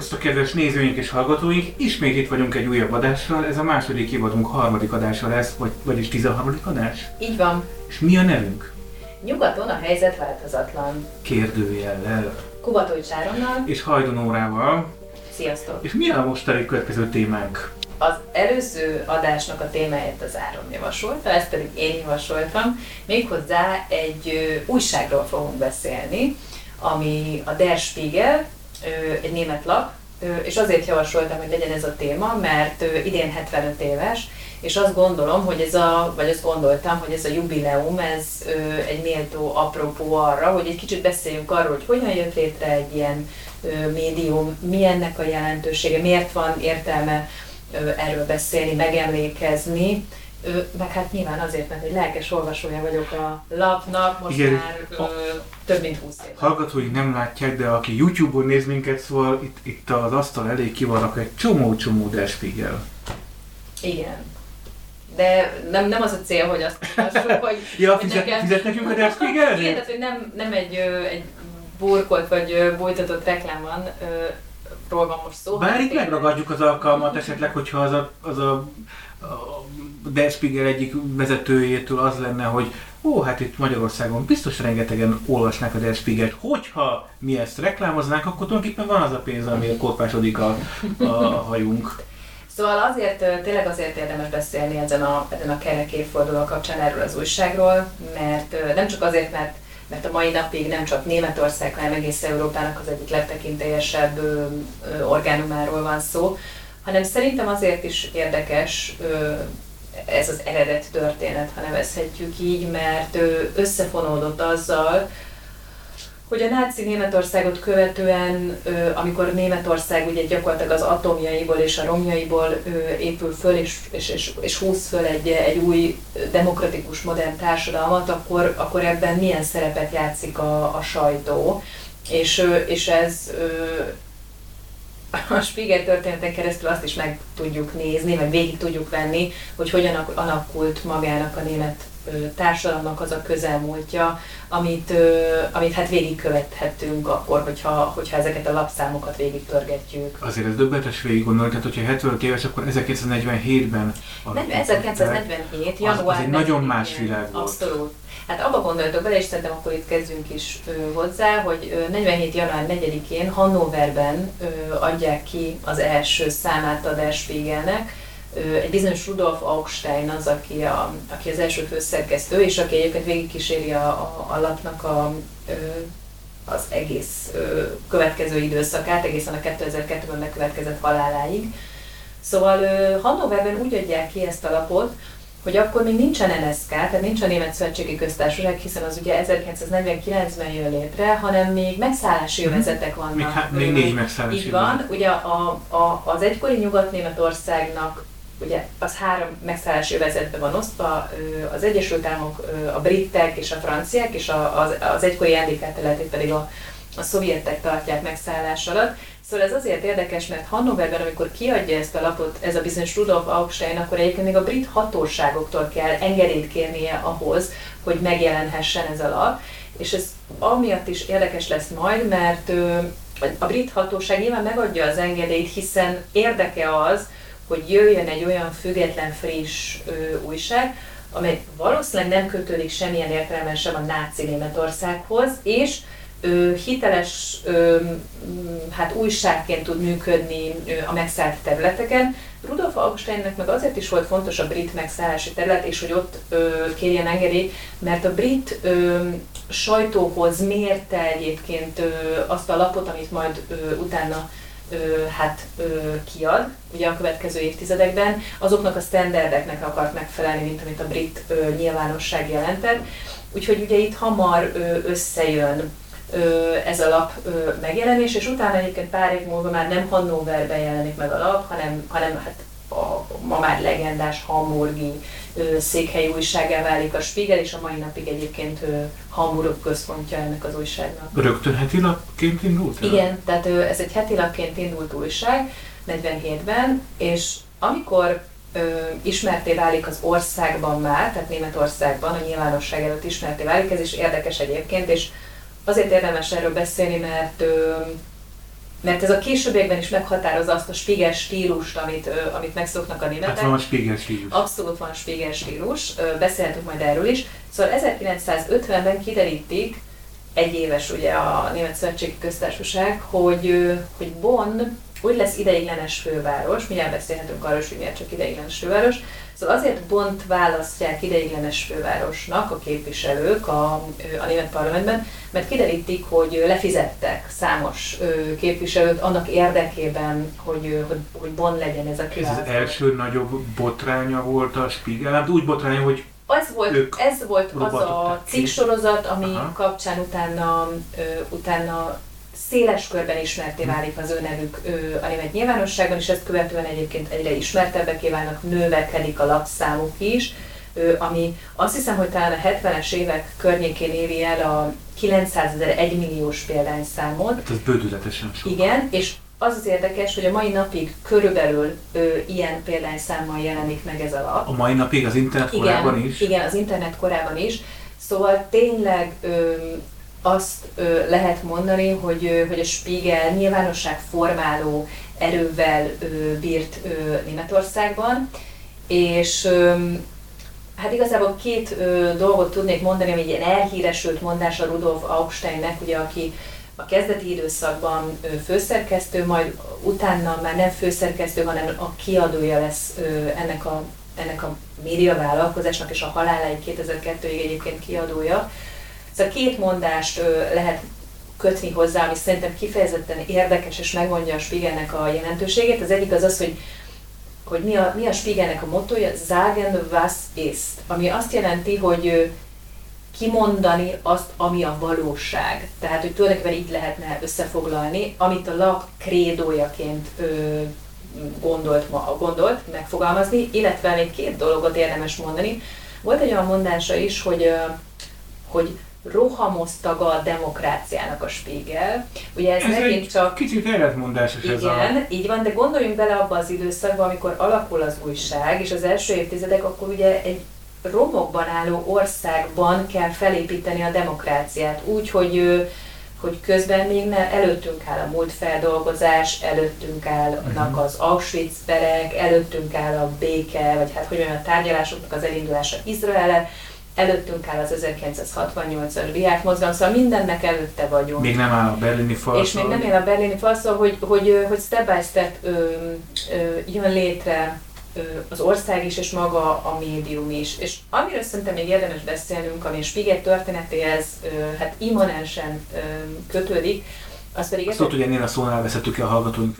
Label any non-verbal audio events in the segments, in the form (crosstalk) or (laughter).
Szervusztok, kedves nézőink és hallgatóink! Ismét itt vagyunk egy újabb adással. Ez a második évadunk harmadik adása lesz, vagy, vagyis 13. adás. Így van. És mi a nevünk? Nyugaton a helyzet változatlan. Kérdőjellel. Kubatói Csáronnal. És Hajdonórával. Sziasztok! És mi a mostani következő témánk? Az előző adásnak a témáját az Áron javasolta, ezt pedig én javasoltam. Méghozzá egy újságról fogunk beszélni, ami a Der Spiegel, egy német lap, és azért javasoltam, hogy legyen ez a téma, mert idén 75 éves, és azt gondolom, hogy ez a, vagy azt gondoltam, hogy ez a jubileum, ez egy méltó apropó arra, hogy egy kicsit beszéljünk arról, hogy hogyan jött létre egy ilyen médium, mi ennek a jelentősége, miért van értelme erről beszélni, megemlékezni, ö, meg hát nyilván azért, mert egy lelkes olvasója vagyok a lapnak, most Igen. már ö, több mint 20 év. Hallgatóink nem látják, de aki YouTube-on néz minket, szóval itt, itt az asztal elé ki van rakva egy csomó-csomó Der Spiegel. Igen. De nem, nem az a cél, hogy azt mutassuk, (laughs) hogy Ja, fizet, nekem- fizet nekünk a Der Igen, Spiegelért? tehát hogy nem, nem egy, egy burkolt vagy bújtatott reklám van, ról van most szó. Bár itt megragadjuk az alkalmat esetleg, hogyha az a, az a Der Spiegel egyik vezetőjétől az lenne, hogy ó, hát itt Magyarországon biztos rengetegen olvasnák a Der Spiegelt. Hogyha mi ezt reklámoznánk, akkor tulajdonképpen van az a pénz, amiért korpásodik a, a, hajunk. Szóval azért, tényleg azért érdemes beszélni ezen a, ezen a kerek évforduló kapcsán erről az újságról, mert nem csak azért, mert mert a mai napig nem csak Németország, hanem egész Európának az egyik legtekintélyesebb orgánumáról van szó, hanem szerintem azért is érdekes ez az eredet történet, ha nevezhetjük így, mert összefonódott azzal, hogy a náci Németországot követően, amikor Németország ugye gyakorlatilag az atomjaiból és a romjaiból épül föl és, és, és, és húz föl egy, egy új demokratikus modern társadalmat, akkor, akkor ebben milyen szerepet játszik a, a sajtó. És, és ez a Spiegel történeten keresztül azt is meg tudjuk nézni, meg végig tudjuk venni, hogy hogyan ak- alakult magának a német társadalomnak az a közelmúltja, amit, amit hát végigkövethettünk akkor, hogyha, hogyha ezeket a lapszámokat végigpörgetjük. Azért ez döbbenetes végig gondolni, tehát hogyha 75 éves, akkor 1947-ben Nem, alapították. 1947. Az- január az egy nagyon 4-én. más világ volt. Abszolút. Hát abba gondoltok bele, és szerintem akkor itt kezdünk is ö, hozzá, hogy ö, 47. január 4-én Hannoverben ö, adják ki az első számát Spiegelnek. Ö, egy bizonyos Rudolf Augstein az, aki, a, aki az első főszerkesztő, és aki egyébként végigkíséri a, a, a lapnak a, az egész következő időszakát, egészen a 2002-ben megkövetkezett haláláig. Szóval Hannoverben úgy adják ki ezt a lapot, hogy akkor még nincsen NSK, tehát nincs a Német Szövetségi Köztársaság, hiszen az ugye 1949-ben jön létre, hanem még megszállási Mhm. övezetek vannak. Még, há- még négy megszállás. Így van, ugye a, a, az egykori Nyugat-Németországnak ugye az három megszállási övezetbe van osztva, az Egyesült Államok, a britek és a franciák, és az, az egykori területét pedig a, a szovjetek tartják megszállás alatt. Szóval ez azért érdekes, mert Hannoverben, amikor kiadja ezt a lapot, ez a bizonyos Rudolf Augstein, akkor egyébként még a brit hatóságoktól kell engedélyt kérnie ahhoz, hogy megjelenhessen ez a lap. És ez amiatt is érdekes lesz majd, mert a brit hatóság nyilván megadja az engedélyt, hiszen érdeke az, hogy jöjjön egy olyan független, friss ö, újság, amely valószínűleg nem kötődik semmilyen értelemben sem a náci Németországhoz, és ö, hiteles ö, hát újságként tud működni ö, a megszállt területeken. Rudolf Augusteinnek meg azért is volt fontos a brit megszállási terület, és hogy ott ö, kérjen engedélyt, mert a brit ö, sajtóhoz mérte egyébként ö, azt a lapot, amit majd ö, utána hát kiad, ugye a következő évtizedekben, azoknak a standardeknek akart megfelelni, mint amit a brit nyilvánosság jelentett. Úgyhogy ugye itt hamar összejön ez a lap megjelenés, és utána egyébként pár év múlva már nem Hannoverben jelenik meg a lap, hanem, hanem hát a ma már legendás hamburgi székhelyi újságá válik a Spiegel, és a mai napig egyébként Hamburg központja ennek az újságnak. Rögtön heti lapként indult? el? Igen, tehát ez egy heti lapként indult újság 47-ben, és amikor ö, ismerté válik az országban már, tehát Németországban, a nyilvánosság előtt ismerté válik, ez is érdekes egyébként, és azért érdemes erről beszélni, mert ö, mert ez a későbbiekben is meghatározza azt a Spiegel stílust, amit, amit megszoknak a németek. Hát van a Spiegel stílus. Abszolút van Spiegel stílus, beszélhetünk majd erről is. Szóval 1950-ben kiderítik, egy éves ugye a Német Szövetségi Köztársaság, hogy, hogy Bonn úgy lesz ideiglenes főváros, mindjárt beszélhetünk arról, hogy miért csak ideiglenes főváros, Szóval azért Bont választják ideiglenes fővárosnak a képviselők a, a német parlamentben, mert kiderítik, hogy lefizettek számos képviselőt annak érdekében, hogy, hogy, hogy Bonn legyen ez a kiválasztás. Ez az első nagyobb botránya volt a Spiegel, hát úgy botránya, hogy ez volt, ez volt az a cikksorozat, ami Aha. kapcsán utána, utána széles körben ismerté válik az ő nevük a német nyilvánosságon, és ezt követően egyébként egyre ismertebbek válnak, növekedik a lapszámuk is, ami azt hiszem, hogy talán a 70-es évek környékén éri el a 900 ezer 1 milliós példányszámot. Hát ez bődületesen sok. Igen, és az az érdekes, hogy a mai napig körülbelül ö, ilyen példányszámmal jelenik meg ez a lap. A mai napig az internet korában igen, is? Igen, az internet korában is. Szóval tényleg ö, azt ö, lehet mondani, hogy, ö, hogy a Spiegel nyilvánosság formáló erővel ö, bírt ö, Németországban, és ö, hát igazából két ö, dolgot tudnék mondani, ami egy ilyen elhíresült mondás a Rudolf Augsteinnek, ugye, aki a kezdeti időszakban ö, főszerkesztő, majd utána már nem főszerkesztő, hanem a kiadója lesz ö, ennek a, ennek a médiavállalkozásnak, és a haláláig 2002-ig egyébként kiadója Szóval két mondást lehet kötni hozzá, ami szerintem kifejezetten érdekes és megmondja a Spiegelnek a jelentőségét. Az egyik az az, hogy hogy mi a, mi a Spiegelnek a motója, sagen was ist, ami azt jelenti, hogy kimondani azt, ami a valóság. Tehát, hogy tulajdonképpen így lehetne összefoglalni, amit a lap krédójaként ö, gondolt, gondolt megfogalmazni, illetve még két dolgot érdemes mondani. Volt egy olyan mondása is, hogy, hogy rohamoztaga a demokráciának a Spiegel. Ugye ez, ez megint csak... Kicsit ellentmondásos ez a... így van, de gondoljunk bele abba az időszakba, amikor alakul az újság, és az első évtizedek, akkor ugye egy romokban álló országban kell felépíteni a demokráciát, úgy, hogy hogy közben még ne, előttünk áll a múlt feldolgozás, előttünk állnak az Auschwitz perek, előttünk áll a béke, vagy hát hogy olyan a tárgyalásoknak az elindulása Izrael előttünk áll az 1968-as diák mozgalom, szóval mindennek előtte vagyunk. Még nem áll a berlini fal. És még nem áll a berlini fal, szóval, hogy, hogy, hogy step by step ö, ö, jön létre ö, az ország is, és maga a médium is. És amiről szerintem még érdemes beszélnünk, ami a Spiegel történetéhez ö, hát immanensen ö, kötődik, az pedig azt tudod, hogy ennél a szónál veszettük ki a hallgatóink.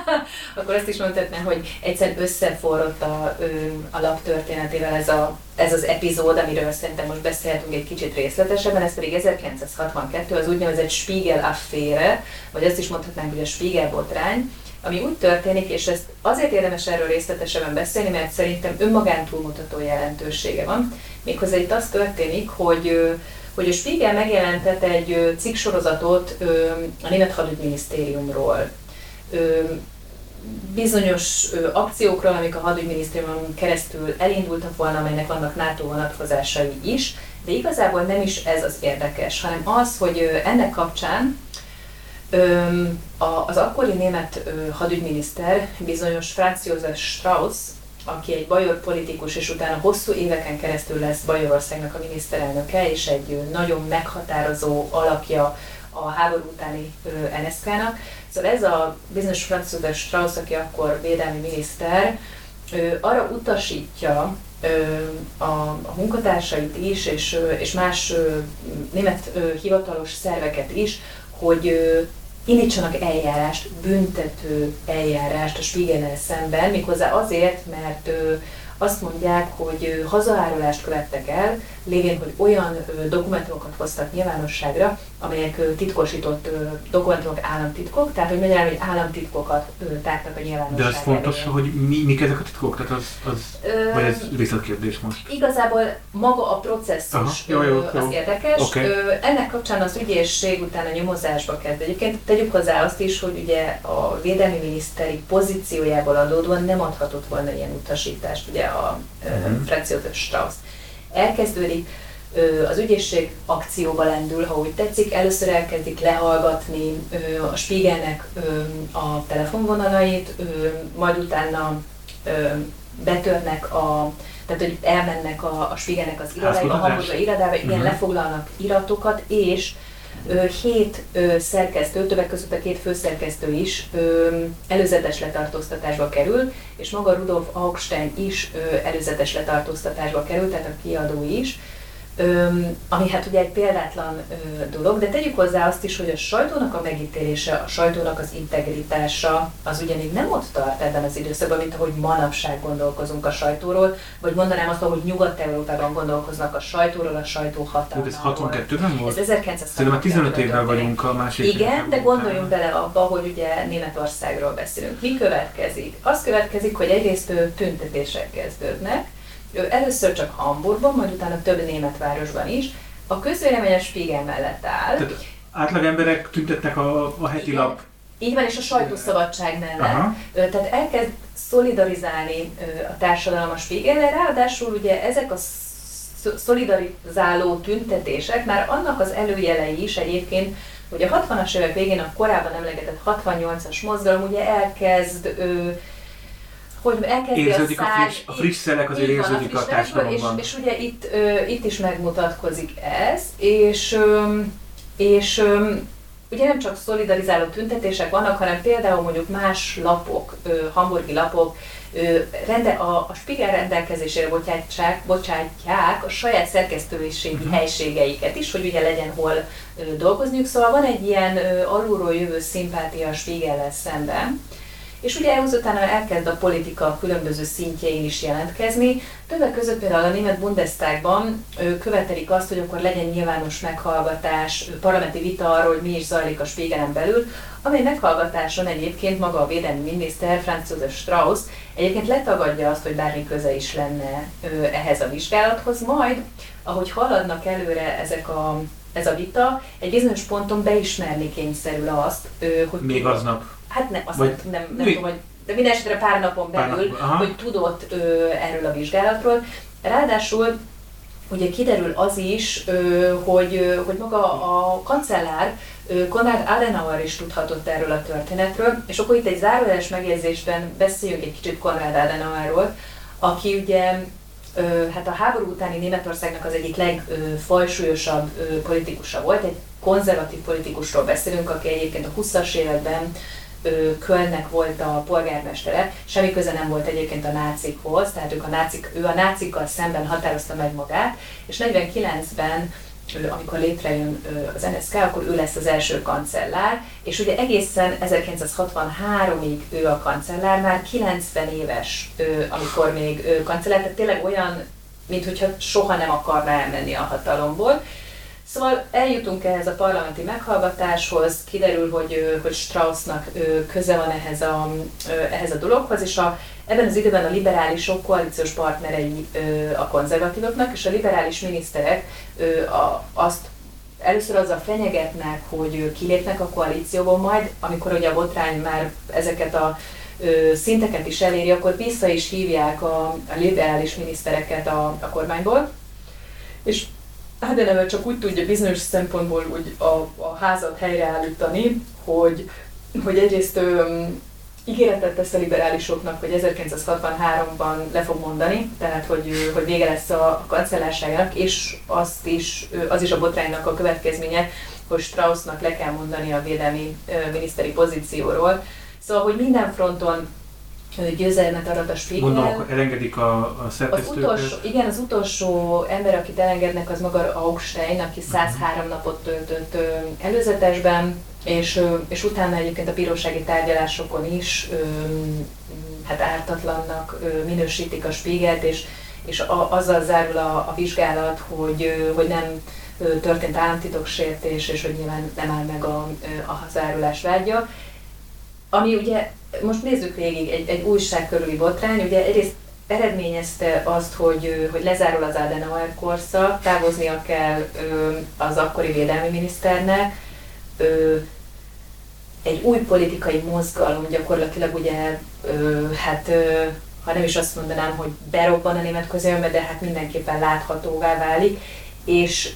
(laughs) Akkor azt is mondhatná, hogy egyszer összeforrott a, a lap történetével ez, a, ez az epizód, amiről szerintem most beszélhetünk egy kicsit részletesebben, ez pedig 1962, az úgynevezett Spiegel affére, vagy azt is mondhatnánk, hogy a Spiegel botrány, ami úgy történik, és ezt azért érdemes erről részletesebben beszélni, mert szerintem önmagán túlmutató jelentősége van. Méghozzá itt az történik, hogy hogy a Spiegel megjelentett egy cikksorozatot a Német Hadügyminisztériumról. Bizonyos akciókról, amik a hadügyminisztériumon keresztül elindultak volna, amelynek vannak NATO vonatkozásai is, de igazából nem is ez az érdekes, hanem az, hogy ennek kapcsán az akkori német hadügyminiszter, bizonyos Franz Josef Strauss aki egy bajor politikus, és utána hosszú éveken keresztül lesz Bajorországnak a miniszterelnöke, és egy nagyon meghatározó alakja a háború utáni NSZK-nak. Szóval ez a bizonyos Franz Strauss, aki akkor védelmi miniszter, arra utasítja a, a munkatársait is, és, és más német hivatalos szerveket is, hogy indítsanak eljárást, büntető eljárást a Spiegel szemben, méghozzá azért, mert azt mondják, hogy hazaárulást követtek el, lévén, hogy olyan dokumentumokat hoztak nyilvánosságra, amelyek titkosított dokumentumok államtitkok, tehát hogy magyarán, hogy államtitkokat tártak a nyilvánosságra. De az fontos, elé. hogy mi, mik ezek a titkok? Tehát az, az Ö, vagy ez részletkérdés most? Igazából maga a processzus Aha, jó, jó, jó. az érdekes. Okay. Ennek kapcsán az ügyészség utána nyomozásba kezd. Egyébként tegyük hozzá azt is, hogy ugye a védelmi miniszteri pozíciójából adódóan nem adhatott volna ilyen utasítást, ugye a uh-huh. Franz Strauss. Elkezdődik az ügyészség akcióba lendül, ha úgy tetszik. Először elkezdik lehallgatni a Spiegelnek a telefonvonalait, majd utána betörnek a tehát hogy elmennek a, a Spiegelnek az irodájába, a Hamburgba irodába, igen, uh-huh. lefoglalnak iratokat, és hét szerkesztő, többek között a két főszerkesztő is előzetes letartóztatásba kerül, és maga Rudolf Augstein is előzetes letartóztatásba kerül, tehát a kiadó is. Öm, ami hát ugye egy példátlan ö, dolog, de tegyük hozzá azt is, hogy a sajtónak a megítélése, a sajtónak az integritása, az ugye még nem ott tart ebben az időszakban, mint ahogy manapság gondolkozunk a sajtóról, vagy mondanám azt, hogy Nyugat-Európában gondolkoznak a sajtóról, a sajtó hatalmáról. Ez 62-ben volt? Ez 1962 Szerintem 15 évvel vagyunk a másik. Igen, de gondoljunk bele abba, hogy ugye Németországról beszélünk. Mi következik? Az következik, hogy egyrészt tüntetések kezdődnek, ő először csak Hamburgban, majd utána több német városban is. A közvélemény a Spiegel mellett áll. Tehát átlag emberek tüntettek a, a heti Igen. lap így van, és a sajtószabadság mellett. Aha. Tehát elkezd szolidarizálni a társadalom a Spiegel, ráadásul ugye ezek a szolidarizáló tüntetések már annak az előjelei is egyébként, hogy a 60-as évek végén a korábban emlegetett 68-as mozgalom ugye elkezd hogy elkezdi érződik a, száj, a friss, a friss szelek azért érződik a, a társadalomban. És, és ugye itt, ö, itt is megmutatkozik ez, és, ö, és ö, ugye nem csak szolidarizáló tüntetések vannak, hanem például mondjuk más lapok, ö, hamburgi lapok, ö, rende, a, a Spiegel rendelkezésére bocsátják, bocsátják a saját szerkesztőségi uh-huh. helységeiket is, hogy ugye legyen hol ö, dolgozniuk. Szóval van egy ilyen ö, alulról jövő szimpátia a Spiegel szemben. És ugye ehhez utána elkezd a politika különböző szintjein is jelentkezni. Többek között például a német Bundestagban követelik azt, hogy akkor legyen nyilvános meghallgatás, parlamenti vita arról, hogy mi is zajlik a Spiegelen belül, amely meghallgatáson egyébként maga a védelmi miniszter, Franz Josef Strauss egyébként letagadja azt, hogy bármi köze is lenne ehhez a vizsgálathoz, majd ahogy haladnak előre ezek a, ez a vita, egy bizonyos ponton beismerni kényszerül azt, hogy... Még aznap hát ne, azt Vagy nem, nem, nem tudom, hogy de minden esetre pár napon belül, pár nap, hogy tudott ö, erről a vizsgálatról. Ráadásul ugye kiderül az is, ö, hogy, hogy maga a kancellár, Konrad Adenauer is tudhatott erről a történetről, és akkor itt egy zárójeles megjegyzésben beszéljünk egy kicsit Konrad Adenauerról, aki ugye hát a háború utáni Németországnak az egyik legfajsúlyosabb politikusa volt, egy konzervatív politikusról beszélünk, aki egyébként a 20-as években Kölnnek volt a polgármestere, semmi köze nem volt egyébként a nácikhoz, tehát ők a nácik, ő a nácikkal szemben határozta meg magát, és 49-ben amikor létrejön az NSK, akkor ő lesz az első kancellár, és ugye egészen 1963-ig ő a kancellár, már 90 éves, amikor még kancellár, tehát tényleg olyan, mintha soha nem akarná elmenni a hatalomból, Szóval eljutunk ehhez a parlamenti meghallgatáshoz, kiderül, hogy, hogy Straussnak köze van ehhez a, ehhez a dologhoz, és a, ebben az időben a liberálisok koalíciós partnerei a konzervatívoknak, és a liberális miniszterek azt először azzal fenyegetnek, hogy kilépnek a koalícióból, majd amikor ugye a botrány már ezeket a szinteket is eléri, akkor vissza is hívják a, a liberális minisztereket a, a kormányból. És Adenauer hát csak úgy tudja bizonyos szempontból úgy a, a házat helyreállítani, hogy, hogy egyrészt um, ígéretet tesz a liberálisoknak, hogy 1963-ban le fog mondani, tehát hogy, hogy vége lesz a kancellárságának, és azt is, az is a botránynak a következménye, hogy Straussnak le kell mondani a védelmi miniszteri pozícióról. Szóval, hogy minden fronton győzelmet arat a Spiegel. Gondolom, elengedik a, a? Az utolsó, igen, az utolsó ember, akit elengednek, az maga Augstein, aki 103 uh-huh. napot töltött előzetesben, és, és utána egyébként a bírósági tárgyalásokon is hát ártatlannak minősítik a Spiegelt, és, és a, azzal zárul a, a vizsgálat, hogy, hogy nem történt államtitoksértés, és hogy nyilván nem áll meg a, a zárulás vágya. Ami ugye most nézzük végig egy, egy újság körüli botrány, ugye egyrészt eredményezte azt, hogy, hogy lezárul az Adenauer korszak, távoznia kell az akkori védelmi miniszternek, egy új politikai mozgalom gyakorlatilag ugye, hát ha nem is azt mondanám, hogy berobban a német közéletbe, de hát mindenképpen láthatóvá válik, és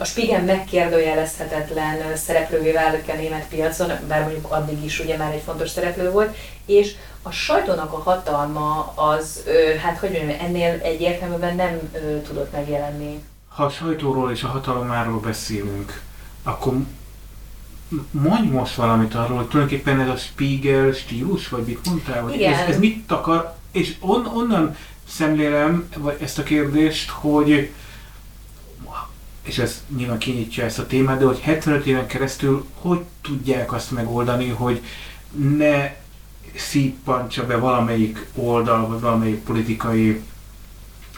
a Spigen megkérdőjelezhetetlen szereplővé válik a német piacon, bár mondjuk addig is ugye már egy fontos szereplő volt, és a sajtónak a hatalma az, hát hogy mondjam, ennél egyértelműen nem tudott megjelenni. Ha a sajtóról és a hatalomáról beszélünk, akkor mondj most valamit arról, hogy tulajdonképpen ez a Spiegel stílus, vagy mit mondtál, Igen. ez, ez mit akar, és on, onnan szemlélem vagy ezt a kérdést, hogy és ez nyilván kinyitja ezt a témát, de hogy 75 éven keresztül hogy tudják azt megoldani, hogy ne szíppantsa be valamelyik oldal, vagy valamelyik politikai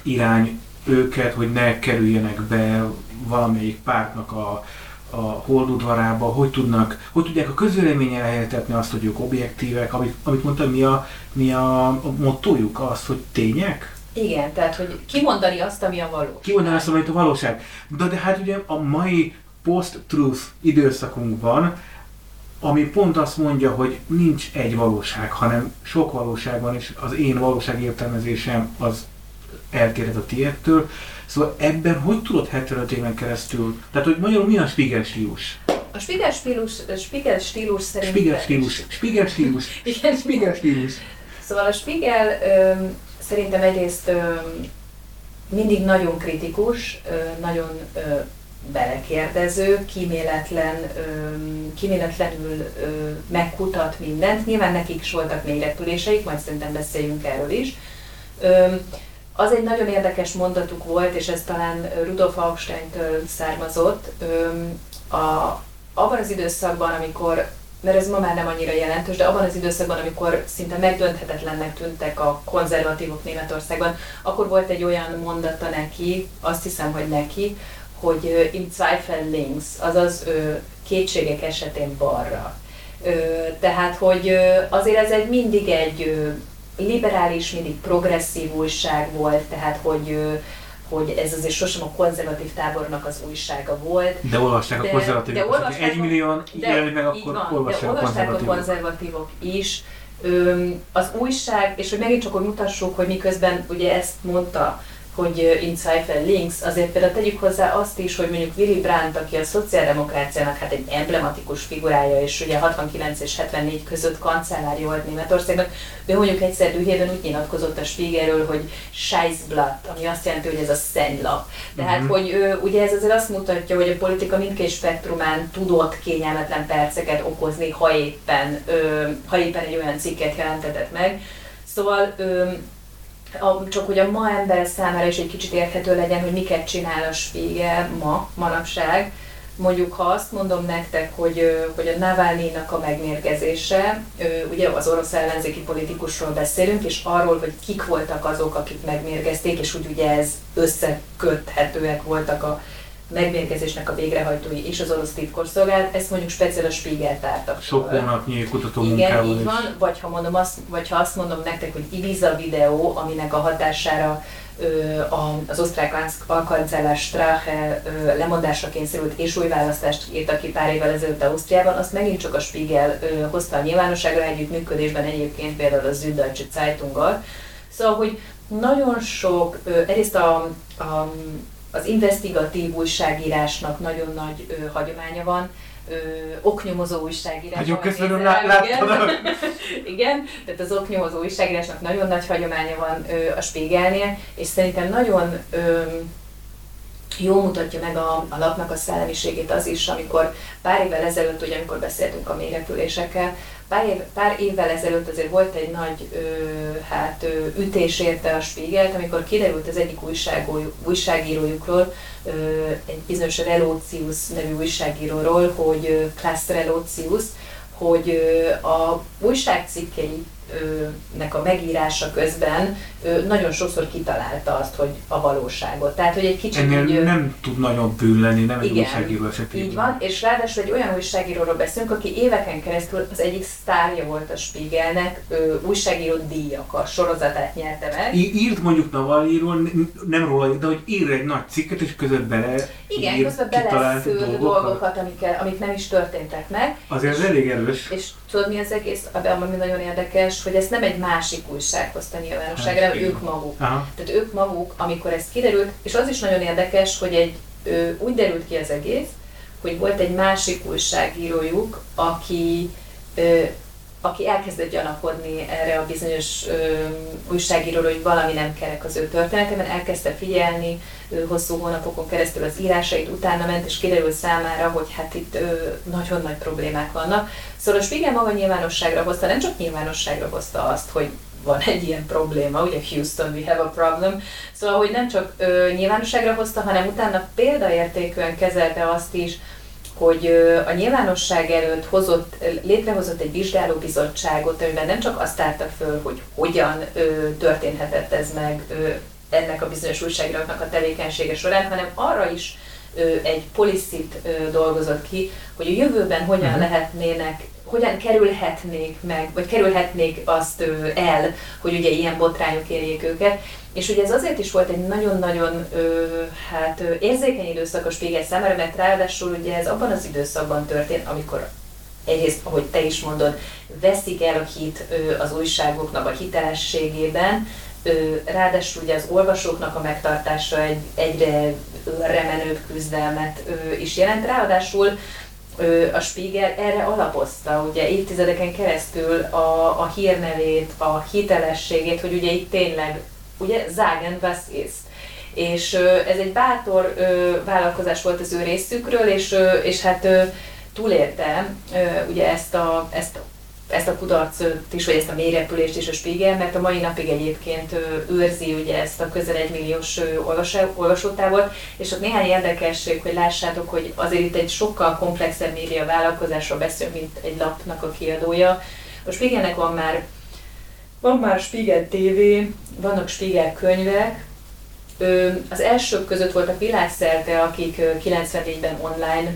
irány őket, hogy ne kerüljenek be valamelyik pártnak a, a holdudvarába, hogy tudnak, hogy tudják a közvéleményen elhelyetetni azt, hogy ők objektívek, amit, amit mondtam, mi a, mi a mottójuk, az, hogy tények? Igen, tehát hogy kimondani azt, ami a való. Kimondani azt, amit a valóság. De, de hát ugye a mai post-truth időszakunkban, ami pont azt mondja, hogy nincs egy valóság, hanem sok valóság van, és az én valóság értelmezésem az eltérhet a tiédtől. Szóval ebben hogy tudod 75 éven keresztül, tehát hogy magyarul mi a Spiegel stílus? A Spiegel stílus, Spiegel stílus szerint... Spiegel stílus, Spiegel stílus, Igen, Spiegel stílus. Szóval a Spiegel ö, szerintem egyrészt mindig nagyon kritikus, nagyon belekérdező, kíméletlen, kíméletlenül megkutat mindent. Nyilván nekik is voltak repüléseik, majd szerintem beszéljünk erről is. Az egy nagyon érdekes mondatuk volt, és ez talán Rudolf Augstein-től származott. A, abban az időszakban, amikor mert ez ma már nem annyira jelentős, de abban az időszakban, amikor szinte megdönthetetlennek tűntek a konzervatívok Németországban, akkor volt egy olyan mondata neki, azt hiszem, hogy neki, hogy im Zweifel links, azaz kétségek esetén balra. Tehát, hogy azért ez egy mindig egy liberális, mindig progresszív újság volt, tehát, hogy hogy ez azért sosem a konzervatív tábornak az újsága volt, De olvassák a konzervatívok, de hogyha olvassák egy a- millióan jelent meg, akkor van, olvassák de a olvassák a konzervatívok. konzervatívok is. Öm, az újság, és hogy megint csak hogy mutassuk, hogy miközben ugye ezt mondta, hogy in Zweifel links, azért például tegyük hozzá azt is, hogy mondjuk Willy Brandt, aki a szociáldemokráciának hát egy emblematikus figurája, és ugye 69 és 74 között kancellárja volt Németországnak, ő mondjuk egyszer dühében úgy nyilatkozott a Spiegelről, hogy Scheissblatt, ami azt jelenti, hogy ez a szennylap. Tehát, Mhm. hogy ő, ugye ez azért azt mutatja, hogy a politika mindkét spektrumán tudott kényelmetlen perceket okozni, ha éppen, ö, ha éppen egy olyan cikket jelentetett meg. Szóval ö, a, csak hogy a ma ember számára is egy kicsit érthető legyen, hogy miket csinál a Spiegel ma, manapság. Mondjuk, ha azt mondom nektek, hogy, hogy a Navalnyi-nak a megmérgezése, ugye az orosz ellenzéki politikusról beszélünk, és arról, hogy kik voltak azok, akik megmérgezték, és úgy ugye ez összeköthetőek voltak a megmérgezésnek a végrehajtói és az orosz titkosszolgálat, ezt mondjuk speciál a Spiegel tártak. Hónapnyi kutató Igen, így is. van, vagy ha, mondom azt, vagy ha azt mondom nektek, hogy Ibiza videó, aminek a hatására az osztrák alkancellár Strache lemondásra kényszerült és új választást írtak ki pár évvel ezelőtt Ausztriában, azt megint csak a Spiegel hozta a nyilvánosságra együtt működésben egyébként például a Süddeutsche Zeitunggal. Szóval, hogy nagyon sok, egyrészt a, a, az investigatív újságírásnak nagyon nagy ö, hagyománya van, ö, oknyomozó újságírás. Nagyon köszönöm, nézel, lá- igen. láttad. (laughs) Igen, tehát az oknyomozó újságírásnak nagyon nagy hagyománya van ö, a Spiegelnél, és szerintem nagyon ö, jó mutatja meg a, a lapnak a szellemiségét az is, amikor pár évvel ezelőtt, ugye amikor beszéltünk a mélyrepülésekkel, pár, év, pár évvel ezelőtt azért volt egy nagy ö, hát, ö, ütés érte a Spiegelt, amikor kiderült az egyik újságírójukról, ö, egy bizonyos Relócius nevű újságíróról, hogy ö, Klaas Relócius, hogy ö, a újságcikkei nek a megírása közben nagyon sokszor kitalálta azt, hogy a valóságot. Tehát, hogy egy kicsit Ennél így, nem tud nagyon bűn lenni, nem egy Igen, újságíró esetében. így van, és ráadásul egy olyan újságíróról beszélünk, aki éveken keresztül az egyik sztárja volt a Spiegelnek, ö, újságíró díjak, a sorozatát nyerte meg. Í- írt mondjuk Navalnyiról, nem róla, de hogy ír egy nagy cikket, és között bele Igen, ír közben beleszül dolgokat. dolgokat, amikkel, amik nem is történtek meg. Azért ez elég erős. És tudod mi az egész, ami nagyon érdekes, hogy ezt nem egy másik újság hozta nyilvánosságra, Hát, ők maguk. Aha. Tehát ők maguk, amikor ez kiderült, és az is nagyon érdekes, hogy egy ö, úgy derült ki az egész, hogy volt egy másik újságírójuk, aki ö, aki elkezdett gyanakodni erre a bizonyos ö, újságíróról, hogy valami nem kerek az ő történetében, elkezdte figyelni ö, hosszú hónapokon keresztül az írásait, utána ment, és kiderült számára, hogy hát itt ö, nagyon nagy problémák vannak. Szóval a Spiegel maga nyilvánosságra hozta, nem csak nyilvánosságra hozta azt, hogy van (laughs) egy ilyen probléma, ugye Houston, we have a problem. Szóval, hogy nem csak ö, nyilvánosságra hozta, hanem utána példaértékűen kezelte azt is, hogy a nyilvánosság előtt hozott, létrehozott egy vizsgálóbizottságot, amiben nem csak azt tárta föl, hogy hogyan történhetett ez meg ennek a bizonyos újságíróknak a tevékenysége során, hanem arra is egy policy dolgozott ki, hogy a jövőben hogyan uh-huh. lehetnének hogyan kerülhetnék meg, vagy kerülhetnék azt el, hogy ugye ilyen botrányok érjék őket. És ugye ez azért is volt egy nagyon-nagyon hát, érzékeny időszak a Spiegel számára, mert ráadásul ugye ez abban az időszakban történt, amikor egyrészt, ahogy te is mondod, veszik el a hit az újságoknak a hitelességében, ráadásul ugye az olvasóknak a megtartása egy egyre remenőbb küzdelmet is jelent, ráadásul a Spiegel erre alapozta, ugye évtizedeken keresztül a, a hírnevét, a hitelességét, hogy ugye itt tényleg, ugye Zagen was ist. És ez egy bátor vállalkozás volt az ő részükről, és, és hát túlélte ugye ezt a, ezt ezt a kudarcot is, vagy ezt a mélyrepülést is a Spiegel, mert a mai napig egyébként őrzi ugye ezt a közel egy milliós olvasótávot, és ott néhány érdekesség, hogy lássátok, hogy azért itt egy sokkal komplexebb média vállalkozásról beszélünk, mint egy lapnak a kiadója. A Spiegelnek van már van már Spiegel TV, vannak Spiegel könyvek, az elsők között voltak világszerte, akik 94-ben online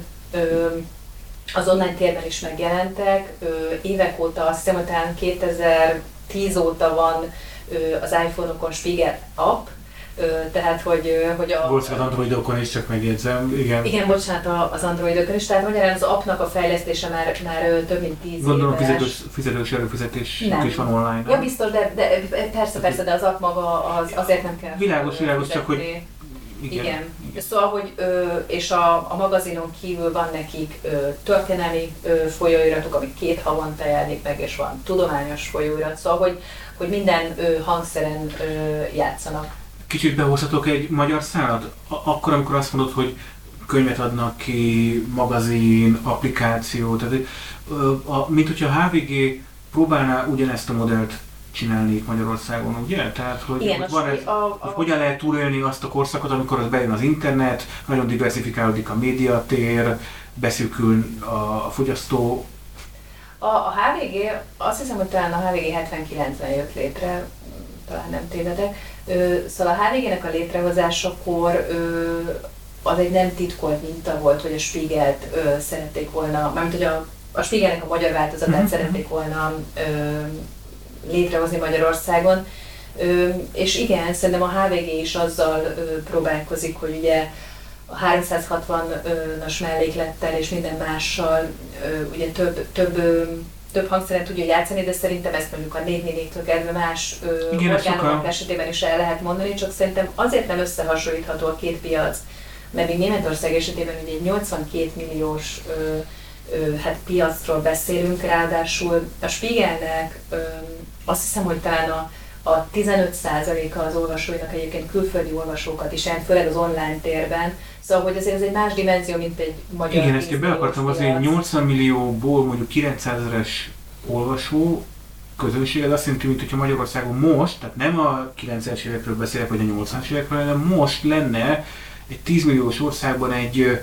az online térben is megjelentek. Évek óta, azt hiszem, hogy talán 2010 óta van az iPhone-okon Spiegel app, tehát hogy, hogy a... Volt az Androidokon is, csak megjegyzem, igen. Igen, bocsánat, az Androidokon is, tehát magyarán az appnak a fejlesztése már, már több mint 10 Gondolom fizetős, fizetős előfizetés is van online. Nem? Ja, biztos, de, de persze, persze, de az app maga az, azért nem kell. Világos, világos, csak hogy igen. Igen. Igen. Szóval, hogy, ö, és a, a magazinon kívül van nekik ö, történelmi ö, folyóiratok, amik két havonta jelenik meg, és van tudományos folyóirat, szóval, hogy, hogy minden ö, hangszeren ö, játszanak. Kicsit behozhatok egy magyar szálat? Akkor, amikor azt mondod, hogy könyvet adnak ki, magazin, applikáció, tehát a, mint hogyha a HVG próbálná ugyanezt a modellt csinálnék Magyarországon, ugye? Tehát, hogy, Igen, hogy, van ez, a, a, hogy hogyan lehet túlélni azt a korszakot, amikor az bejön az internet, nagyon diversifikálódik a médiatér, beszűkül a fogyasztó. A, a HVG, azt hiszem, hogy talán a HVG 79-ben jött létre, talán nem tévedek. Szóval a HVG-nek a létrehozásakor ö, az egy nem titkolt minta volt, hogy a Spiegelt ö, szerették volna, mármint hogy a, a Spiegelnek a magyar változatát mm-hmm. szerették volna ö, létrehozni Magyarországon. És igen, szerintem a HVG is azzal próbálkozik, hogy ugye a 360-as melléklettel és minden mással ugye több, több több hangszeren tudja játszani, de szerintem ezt mondjuk a 4 4 kezdve más Igen, orgánumok esetében is el lehet mondani, csak szerintem azért nem összehasonlítható a két piac, mert még Németország esetében ugye egy 82 milliós ö, ö, hát piacról beszélünk, ráadásul a Spiegelnek ö, azt hiszem, hogy talán a, a 15%-a az olvasóinak egyébként külföldi olvasókat is jelent, főleg az online térben. Szóval, hogy azért ez egy más dimenzió, mint egy magyar Igen, ezt be akartam azért 80 millióból mondjuk 900 ezeres olvasó közönség, ez azt jelenti, mint hogyha Magyarországon most, tehát nem a 90-es évekről beszélek, vagy a 80-as évekről, hanem most lenne egy 10 milliós országban egy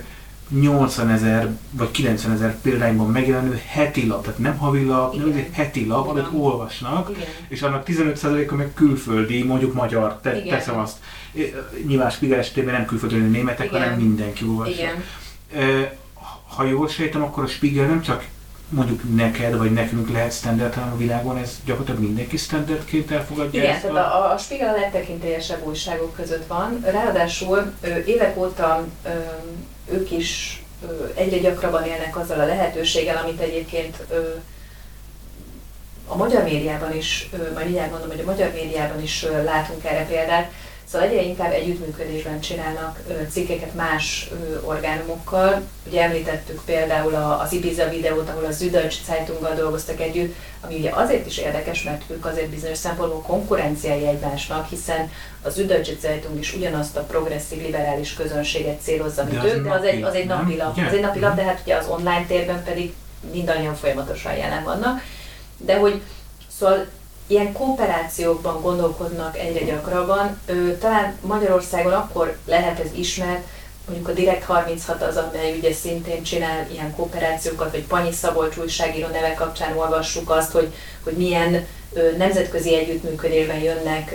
80 ezer vagy 90 ezer példányban megjelenő heti lap, tehát nem havilap, nem egy heti lap, amit olvasnak, Igen. és annak 15%-a meg külföldi, mondjuk magyar, te, teszem azt. Nyilván Spiegel esetében nem külföldi németek, Igen. hanem mindenki olvassa. Igen. Ha jól sejtem, akkor a Spiegel nem csak mondjuk neked vagy nekünk lehet standard, hanem a világon ez gyakorlatilag mindenki standardként elfogadja Igen, tehát a, a Spiegel a legtekintélyesebb újságok között van. Ráadásul évek óta ők is egyre gyakrabban élnek azzal a lehetőséggel, amit egyébként a magyar médiában is, majd mindjárt mondom, hogy a magyar médiában is látunk erre példát, Szóval egyre inkább együttműködésben csinálnak cikkeket más orgánumokkal. Ugye említettük például az Ibiza videót, ahol a Süddeutsche Zeitunggal dolgoztak együtt, ami ugye azért is érdekes, mert ők azért bizonyos szempontból konkurenciái egymásnak, hiszen az Süddeutsche Zeitung is ugyanazt a progresszív liberális közönséget célozza, mint ők, de az egy, az egy napilap. Az egy napilap, de hát ugye az online térben pedig mindannyian folyamatosan jelen vannak. De hogy szóval ilyen kooperációkban gondolkodnak egyre gyakrabban. Talán Magyarországon akkor lehet ez ismert, mondjuk a Direkt 36 az, amely ugye szintén csinál ilyen kooperációkat, vagy Panyi Szabolcs újságíró neve kapcsán olvassuk azt, hogy, hogy milyen nemzetközi együttműködésben jönnek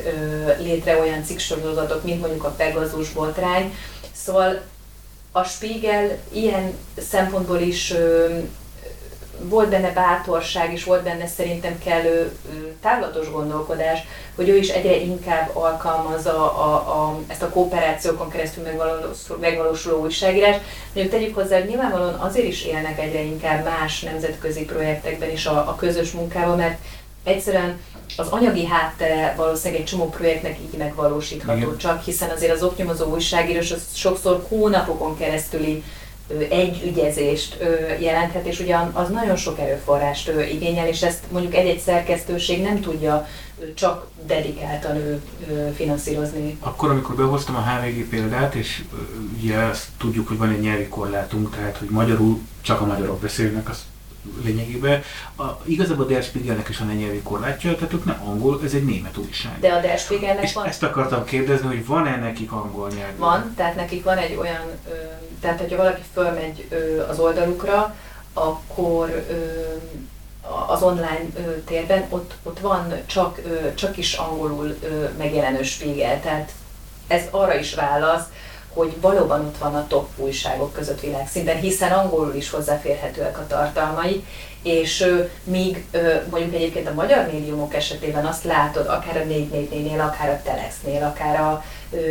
létre olyan cikksorozatok, mint mondjuk a Pegazus botrány. Szóval a Spiegel ilyen szempontból is volt benne bátorság, és volt benne szerintem kellő távlatos gondolkodás, hogy ő is egyre inkább alkalmazza a, a, ezt a kooperációkon keresztül megvalósuló, megvalósuló újságírás. Mondjuk tegyük hozzá, hogy nyilvánvalóan azért is élnek egyre inkább más nemzetközi projektekben is a, a közös munkával, mert egyszerűen az anyagi háttere valószínűleg egy csomó projektnek így megvalósítható Igen. csak, hiszen azért az oknyomozó újságírás az sokszor hónapokon keresztüli egy ügyezést jelenthet, és ugye az nagyon sok erőforrást igényel, és ezt mondjuk egy-egy szerkesztőség nem tudja csak dedikáltan ő finanszírozni. Akkor, amikor behoztam a HVG példát, és ugye azt tudjuk, hogy van egy nyelvi korlátunk, tehát hogy magyarul csak a magyarok beszélnek, az lényegében. A, igazából a Der Spiegelnek is egy nyelvi korlátja, tehát ők nem angol, ez egy német újság. De a Der Spiegelnek és van... ezt akartam kérdezni, hogy van-e nekik angol nyelv? Van, tehát nekik van egy olyan, ö, tehát hogyha valaki fölmegy ö, az oldalukra, akkor ö, az online ö, térben ott, ott van csak, ö, csak is angolul megjelenő Spiegel, tehát ez arra is válasz, hogy valóban ott van a top újságok között világszinten, hiszen angolul is hozzáférhetőek a tartalmai, és míg mondjuk egyébként a magyar médiumok esetében azt látod, akár a 444-nél, akár a Telexnél, akár a,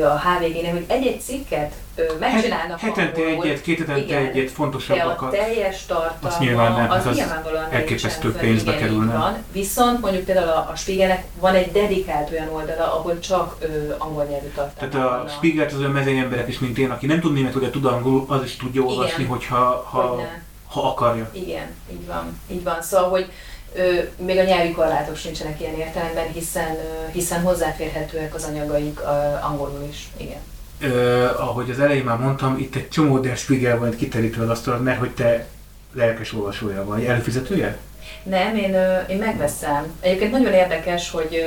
a HVG-nél, hogy egy-egy cikket megcsinálnak Hetente egyet, két hetente egyet fontosabbakat. De a teljes tartalma, az nyilván nem, az, az nyilvánvalóan elképesztő pénzbe igen, kerülne. Van. Viszont mondjuk például a, a Spiegelnek van egy dedikált olyan oldala, ahol csak ö, angol nyelvű tartalma Tehát a vannak. Spiegelt az olyan mezei emberek is, mint én, aki nem tud németül, de tud angolul, az is tudja olvasni, Igen. hogyha ha, ha akarja. Igen, így van, így van. Szóval, hogy ö, még a nyelvi korlátok sincsenek ilyen értelemben, hiszen, ö, hiszen hozzáférhetőek az anyagaik ö, angolul is. Igen. Ö, ahogy az elején már mondtam, itt egy csomó Der Spiegel van kiterítve az asztalon, mert hogy te lelkes olvasója vagy. Előfizetője? Nem, én, én megveszem. Egyébként nagyon érdekes, hogy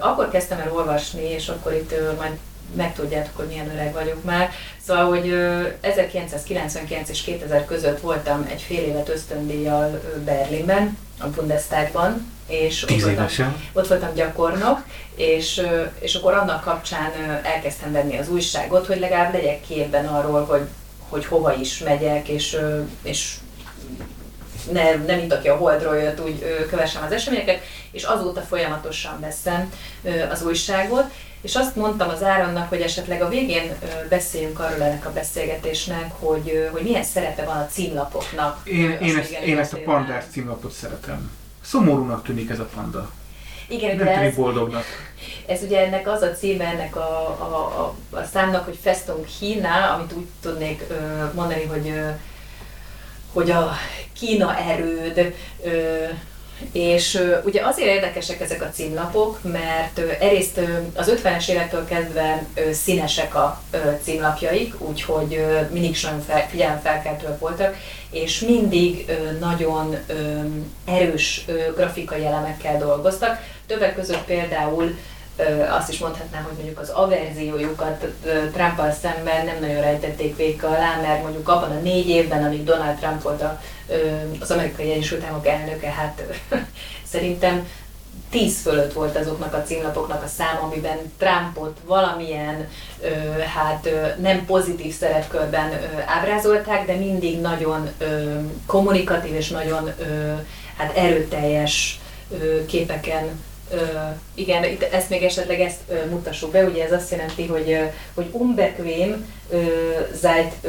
akkor kezdtem el olvasni, és akkor itt majd megtudjátok, hogy milyen öreg vagyok már. Szóval, hogy ö, 1999 és 2000 között voltam egy fél évet ösztöndíjjal Berlinben, a Bundestagban, és ott voltam, ott voltam gyakornok, és, és akkor annak kapcsán elkezdtem venni az újságot, hogy legalább legyek képben arról, hogy, hogy hova is megyek, és, és ne, nem mint aki a Holdról jött, úgy kövessem az eseményeket, és azóta folyamatosan veszem az újságot, és azt mondtam az Áronnak, hogy esetleg a végén beszéljünk arról ennek a beszélgetésnek, hogy, hogy milyen szerepe van a címlapoknak. Én, én, ezt, én ezt a pandás címlapot szeretem. Szomorúnak tűnik ez a panda. Igen, Nem tűnik ez, boldognak. ez ugye ennek az a címe ennek a, a, a, a számnak, hogy Festung China, amit úgy tudnék ö, mondani, hogy ö, hogy a Kína erőd, ö, és ugye azért érdekesek ezek a címlapok, mert egyrészt az 50-es évektől kezdve színesek a címlapjaik, úgyhogy mindig is nagyon fel, figyelemfelkeltőek voltak, és mindig nagyon erős grafikai elemekkel dolgoztak. Többek között például azt is mondhatnám, hogy mondjuk az averziójukat ö, Trumpal szemben nem nagyon rejtették véka alá, mert mondjuk abban a négy évben, amíg Donald Trump volt az amerikai Egyesült Államok elnöke, hát (laughs) szerintem tíz fölött volt azoknak a címlapoknak a száma, amiben Trumpot valamilyen hát nem pozitív szerepkörben ábrázolták, de mindig nagyon kommunikatív és nagyon hát erőteljes képeken ö, igen, itt ezt még esetleg ezt ö, mutassuk be, ugye ez azt jelenti, hogy, ö, hogy unbequem ö, seit ö,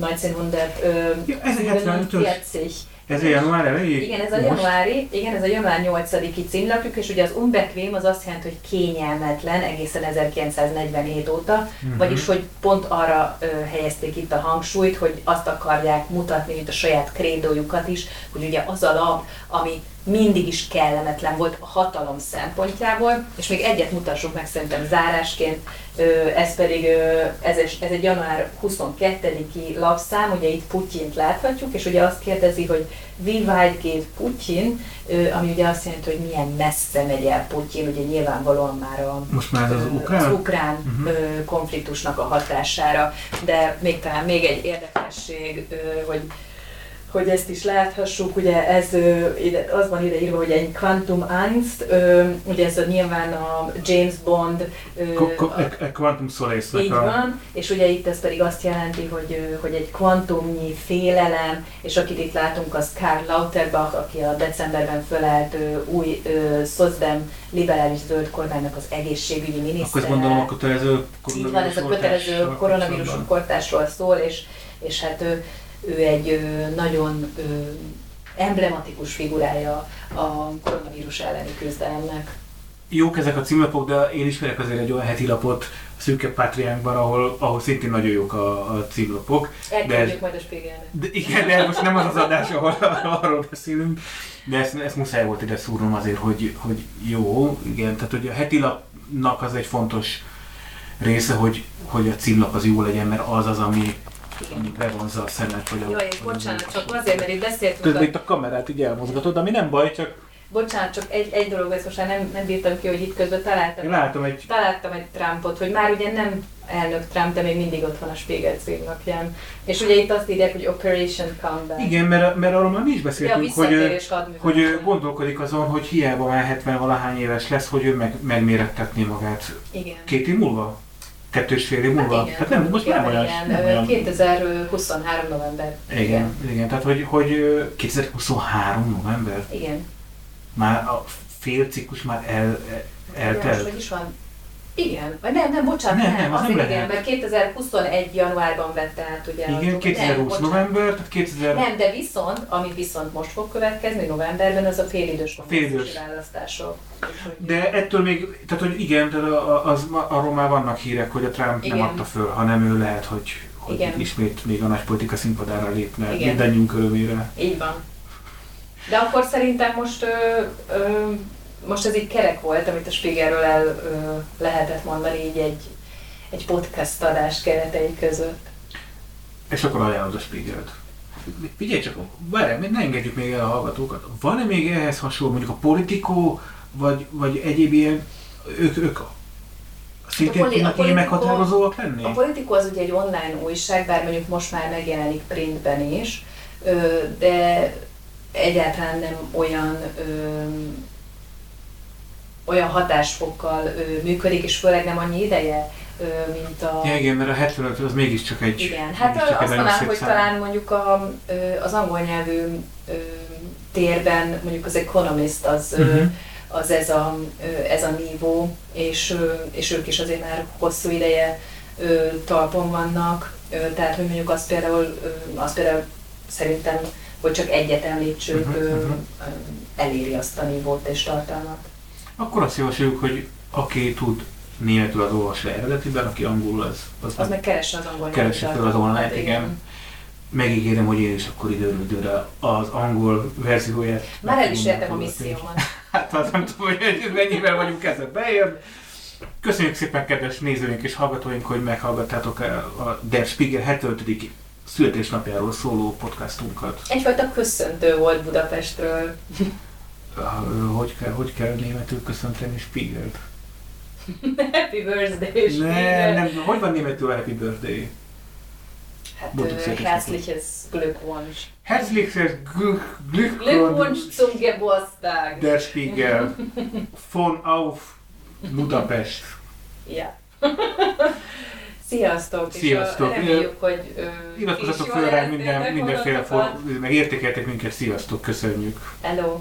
1940. Ja, 1075-ös. Ez a január elejé? Igen, ez a januári, igen, ez a január 8-i címlapjuk, és ugye az unbequem az azt jelenti, hogy kényelmetlen egészen 1947 óta, uh-huh. vagyis hogy pont arra ö, helyezték itt a hangsúlyt, hogy azt akarják mutatni, mint a saját krédójukat is, hogy ugye az a lap, ami mindig is kellemetlen volt a hatalom szempontjából, és még egyet mutassuk meg szerintem zárásként, ez pedig ez, ez egy január 22-i lapszám, ugye itt Putyint láthatjuk, és ugye azt kérdezi, hogy weit geht Putyin, ami ugye azt jelenti, hogy milyen messze megy el Putyin, ugye nyilvánvalóan már a, Most már az ukrán, az ukrán uh-huh. konfliktusnak a hatására, de még talán még egy érdekesség, hogy hogy ezt is láthassuk, ugye ez az van ide írva, hogy egy Quantum Angst, ugye ez a, nyilván a James Bond a, a Quantum solace Így a... van, és ugye itt ez pedig azt jelenti, hogy, hogy egy kvantumnyi félelem, és akit itt látunk, az Karl Lauterbach, aki a decemberben fölállt új Szozdem liberális zöld kormánynak az egészségügyi minisztere. Akkor gondolom a kötelező koronavírus Így van, ez a kötelező koronavírus kortásról szól, és, és hát ő ő egy nagyon emblematikus figurája a koronavírus elleni küzdelemnek. Jók ezek a címlapok, de én ismerek azért egy olyan heti lapot a Szűke Pátriánkban, ahol, ahol szintén nagyon jók a, a címlapok. Elküldjük majd a spiegelnek. De, igen, de most nem az az adás, ahol arról beszélünk, de ezt, ezt muszáj volt ide szúrnom azért, hogy, hogy jó, igen, tehát hogy a heti lapnak az egy fontos része, hogy, hogy a címlap az jó legyen, mert az az, ami, mondjuk bevonza a szemet. Vagy a, Jaj, bocsánat, csak azért, mert itt beszéltünk. Közben a... itt a kamerát így elmozgatod, ami nem baj, csak Bocsánat, csak egy, egy dolog, ezt most már nem, nem bírtam ki, hogy itt közben találtam, Én látom egy... találtam egy Trumpot, hogy már ugye nem elnök Trump, de még mindig ott van a Spiegel címlapján. És ugye itt azt írják, hogy Operation Comeback. Igen, mert, mert arról már mi is beszéltünk, ja, hogy, hogy gondolkodik azon, hogy hiába már 70 valahány éves lesz, hogy ő meg, megmérettetné magát. Igen. Két év múlva? Kettős fél év múlva? Hát igen, hát nem, most igen, nem olyan. Nem olyan. 2023 november. Igen, igen, igen tehát hogy, hogy 2023 november? Igen. Már a fél ciklus már el, eltelt. Most, hogy is van? Igen, vagy nem, nem, bocsánat, nem, nem, az nem igen, lehet. mert 2021 januárban vette át ugye. Igen, 2020 nem, november, tehát 2000... Nem, de viszont, ami viszont most fog következni novemberben, az a félidős, a félidős. választások. De ettől még, tehát hogy igen, tehát az, arról már vannak hírek, hogy a Trump igen. nem adta föl, hanem ő lehet, hogy, hogy igen. ismét még a nagy politika színpadára lépne, igen. mindannyiunk örömére. Így van. De akkor szerintem most ö, ö, most ez így kerek volt, amit a Spiegelről el ö, lehetett mondani így egy, egy podcast adás keretei között. És akkor ajánlod a Spiegelt. Figyelj csak, várj, ne engedjük még el a hallgatókat. Van-e még ehhez hasonló, mondjuk a politikó, vagy, vagy egyéb ilyen, ők, ők szintén poli- tudnak ilyen meghatározóak lenni? A politikó az ugye egy online újság, bár mondjuk most már megjelenik printben is, de egyáltalán nem olyan olyan hatásfokkal ö, működik, és főleg nem annyi ideje, ö, mint a... Ja, igen, mert a 75 az mégiscsak egy... Igen, hát csak azt mondanám, hogy szám. talán mondjuk a, az angol nyelvű ö, térben, mondjuk az Economist az, uh-huh. az ez a, ez a nívó, és, és ők is azért már hosszú ideje talpon vannak, tehát hogy mondjuk azt például, azt például szerintem, hogy csak egyet említsük, uh-huh, uh-huh. eléri azt a nívót és tartalmat. Akkor azt javasoljuk, hogy aki tud németül az olvasó eredetiben, aki angolul az... Az, az meg keresse az angol Keresse fel az online, igen. Megígérem, hogy én is akkor időről időre az angol verzióját... Már el is értem a missziómat. (laughs) hát az nem tudom, hogy mennyivel vagyunk ezzel bejön. Köszönjük szépen, kedves nézőink és hallgatóink, hogy meghallgattátok a Der Spiegel 75. születésnapjáról szóló podcastunkat. Egyfajta köszöntő volt Budapestről hogy kell, hogy kell németül köszönteni Spiegelt? (laughs) happy birthday, Spiegel! Nem, nem, hogy van németül a happy birthday? Hát herzliches Glückwunsch. Herzliches Glückwunsch zum Geburtstag. Der Spiegel. Von auf Budapest. Ja. Sziasztok! (laughs) Sziasztok! És reméljük, hogy Iratkozzatok fel rá minden, mindenféle for, meg értékeltek minket. Sziasztok! Köszönjük! Hello!